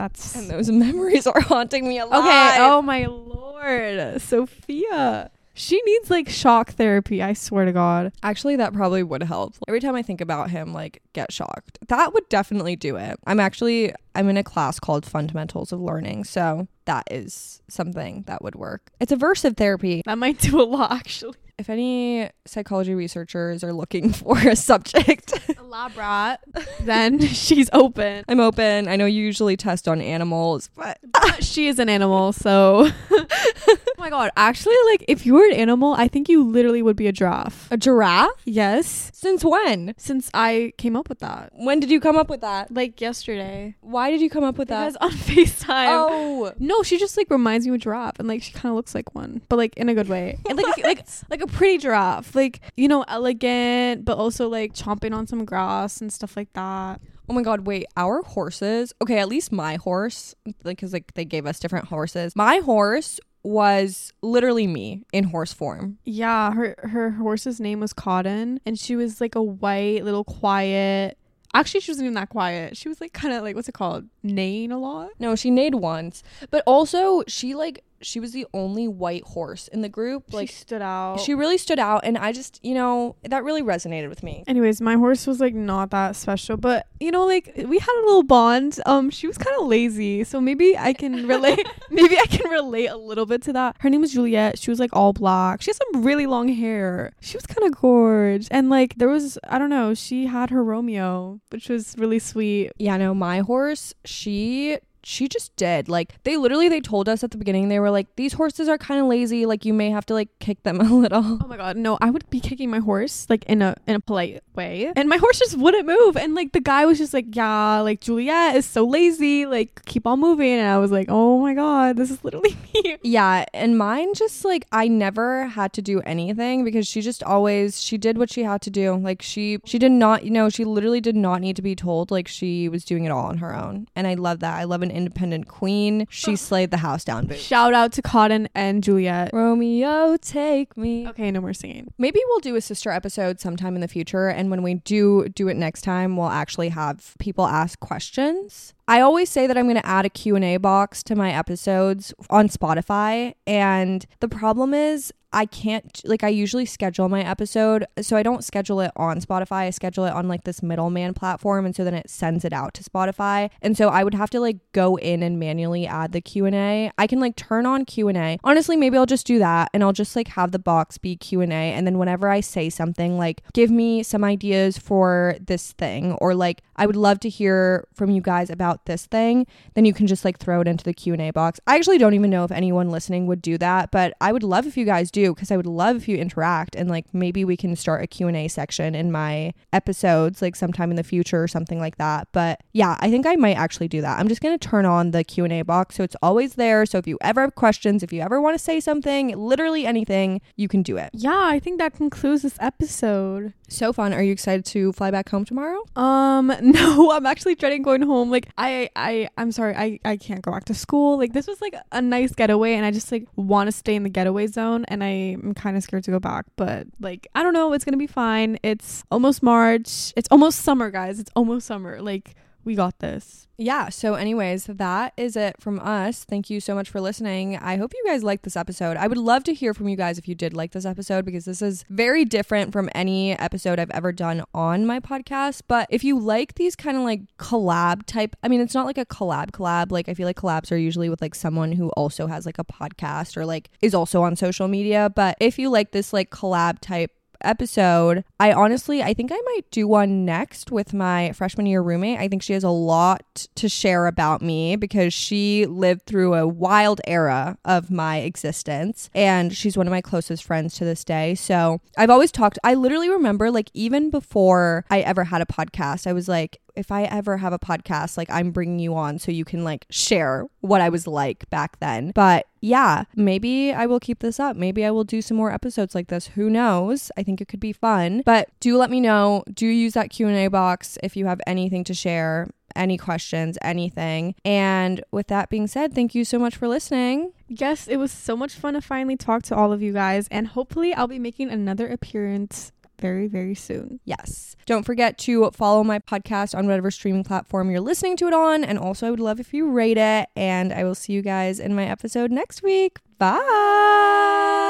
That's And those memories are haunting me a lot. Okay. Oh my lord. Sophia. She needs like shock therapy, I swear to God. Actually, that probably would help. Every time I think about him, like get shocked. That would definitely do it. I'm actually I'm in a class called Fundamentals of Learning, so that is something that would work. It's aversive therapy. That might do a lot actually. If any psychology researchers are looking for a subject, A lab rat, then she's open. I'm open. I know you usually test on animals, but she is an animal, so Oh my god, actually like if you were an animal, I think you literally would be a giraffe. a giraffe? Yes. Since when? Since I came up with that. When did you come up with that? Like yesterday. Why did you come up with that? Because on FaceTime. Oh, No, she just like reminds me of a giraffe and like she kind of looks like one, but like in a good way. And like like like a pretty giraffe. Like, you know, elegant, but also like chomping on some grass and stuff like that. Oh my god, wait, our horses, okay, at least my horse, like cuz like they gave us different horses. My horse was literally me in horse form. Yeah, her her horse's name was Cotton and she was like a white little quiet Actually, she wasn't even that quiet. She was like kind of like what's it called, neighing a lot. No, she neighed once. But also, she like she was the only white horse in the group. Like she stood out. she really stood out and I just, you know, that really resonated with me. Anyways, my horse was like not that special, but you know, like we had a little bond. Um, she was kind of lazy, so maybe I can relate. maybe I can relate a little bit to that. Her name was Juliet. She was like all black. She had some really long hair. She was kind of gorgeous, and like there was, I don't know, she had her Romeo, which was really sweet. Yeah, no, my horse, she she just did. Like they literally they told us at the beginning they were like these horses are kind of lazy, like you may have to like kick them a little. Oh my god, no! I would be kicking my horse like in a in a polite way, and my horse just wouldn't move. And like the guy was just like, "Yeah, like Juliet is so lazy, like keep on moving." And I was like, "Oh my god, this is literally me." Yeah, and mine just like I never had to do anything because she just always she did what she had to do. Like she she did not, you know, she literally did not need to be told like she was doing it all on her own. And I love that. I love an independent queen. She slayed the house down, boo. Shout out to Cotton and Juliet. Romeo, take me. Okay, no more singing. Maybe we'll do a sister episode sometime in the future and when we do do it next time, we'll actually have people ask questions. I always say that I'm going to add a Q&A box to my episodes on Spotify and the problem is I can't like I usually schedule my episode so I don't schedule it on Spotify I schedule it on like this middleman platform and so then it sends it out to Spotify. And so I would have to like go in and manually add the Q&A I can like turn on Q&A honestly maybe I'll just do that and I'll just like have the box be Q&A and then whenever I say something like give me some ideas for this thing or like I would love to hear from you guys about this thing then you can just like throw it into the Q&A box. I actually don't even know if anyone listening would do that but I would love if you guys do because I would love if you interact and like maybe we can start a Q&A section in my episodes like sometime in the future or something like that but yeah I think I might actually do that I'm just going to turn on the Q&A box so it's always there so if you ever have questions if you ever want to say something literally anything you can do it Yeah, I think that concludes this episode. so fun are you excited to fly back home tomorrow Um, no, I'm actually dreading going home. Like, I, I, I'm sorry, I, I can't go back to school. Like, this was like a nice getaway, and I just like want to stay in the getaway zone, and I'm kind of scared to go back. But like, I don't know, it's gonna be fine. It's almost March. It's almost summer, guys. It's almost summer. Like, we got this. yeah so anyways that is it from us. Thank you so much for listening. I hope you guys liked this episode. I would love to hear from you guys if you did like this episode because this is very different from any episode i've ever done on my podcast. But if you like these kind of like collab type i mean it's not like a collab collab. Like i feel like collabs are usually with like someone who also has like a podcast or like is also on social media. But if you like this like collab type episode. I honestly, I think I might do one next with my freshman year roommate. I think she has a lot to share about me because she lived through a wild era of my existence and she's one of my closest friends to this day. So I've always talked, I literally remember like even before I ever had a podcast, I was like, if I ever have a podcast, like I'm bringing you on so you can like share what I was like back then. But yeah, maybe I will keep this up. Maybe I will do some more episodes like this. Who knows? I think it could be fun. But do let me know. Do use that Q&A box if you have anything to share, any questions, anything. And with that being said, thank you so much for listening. Yes, it was so much fun to finally talk to all of you guys, and hopefully, I'll be making another appearance very, very soon. Yes. Don't forget to follow my podcast on whatever streaming platform you're listening to it on. And also, I would love if you rate it. And I will see you guys in my episode next week. Bye.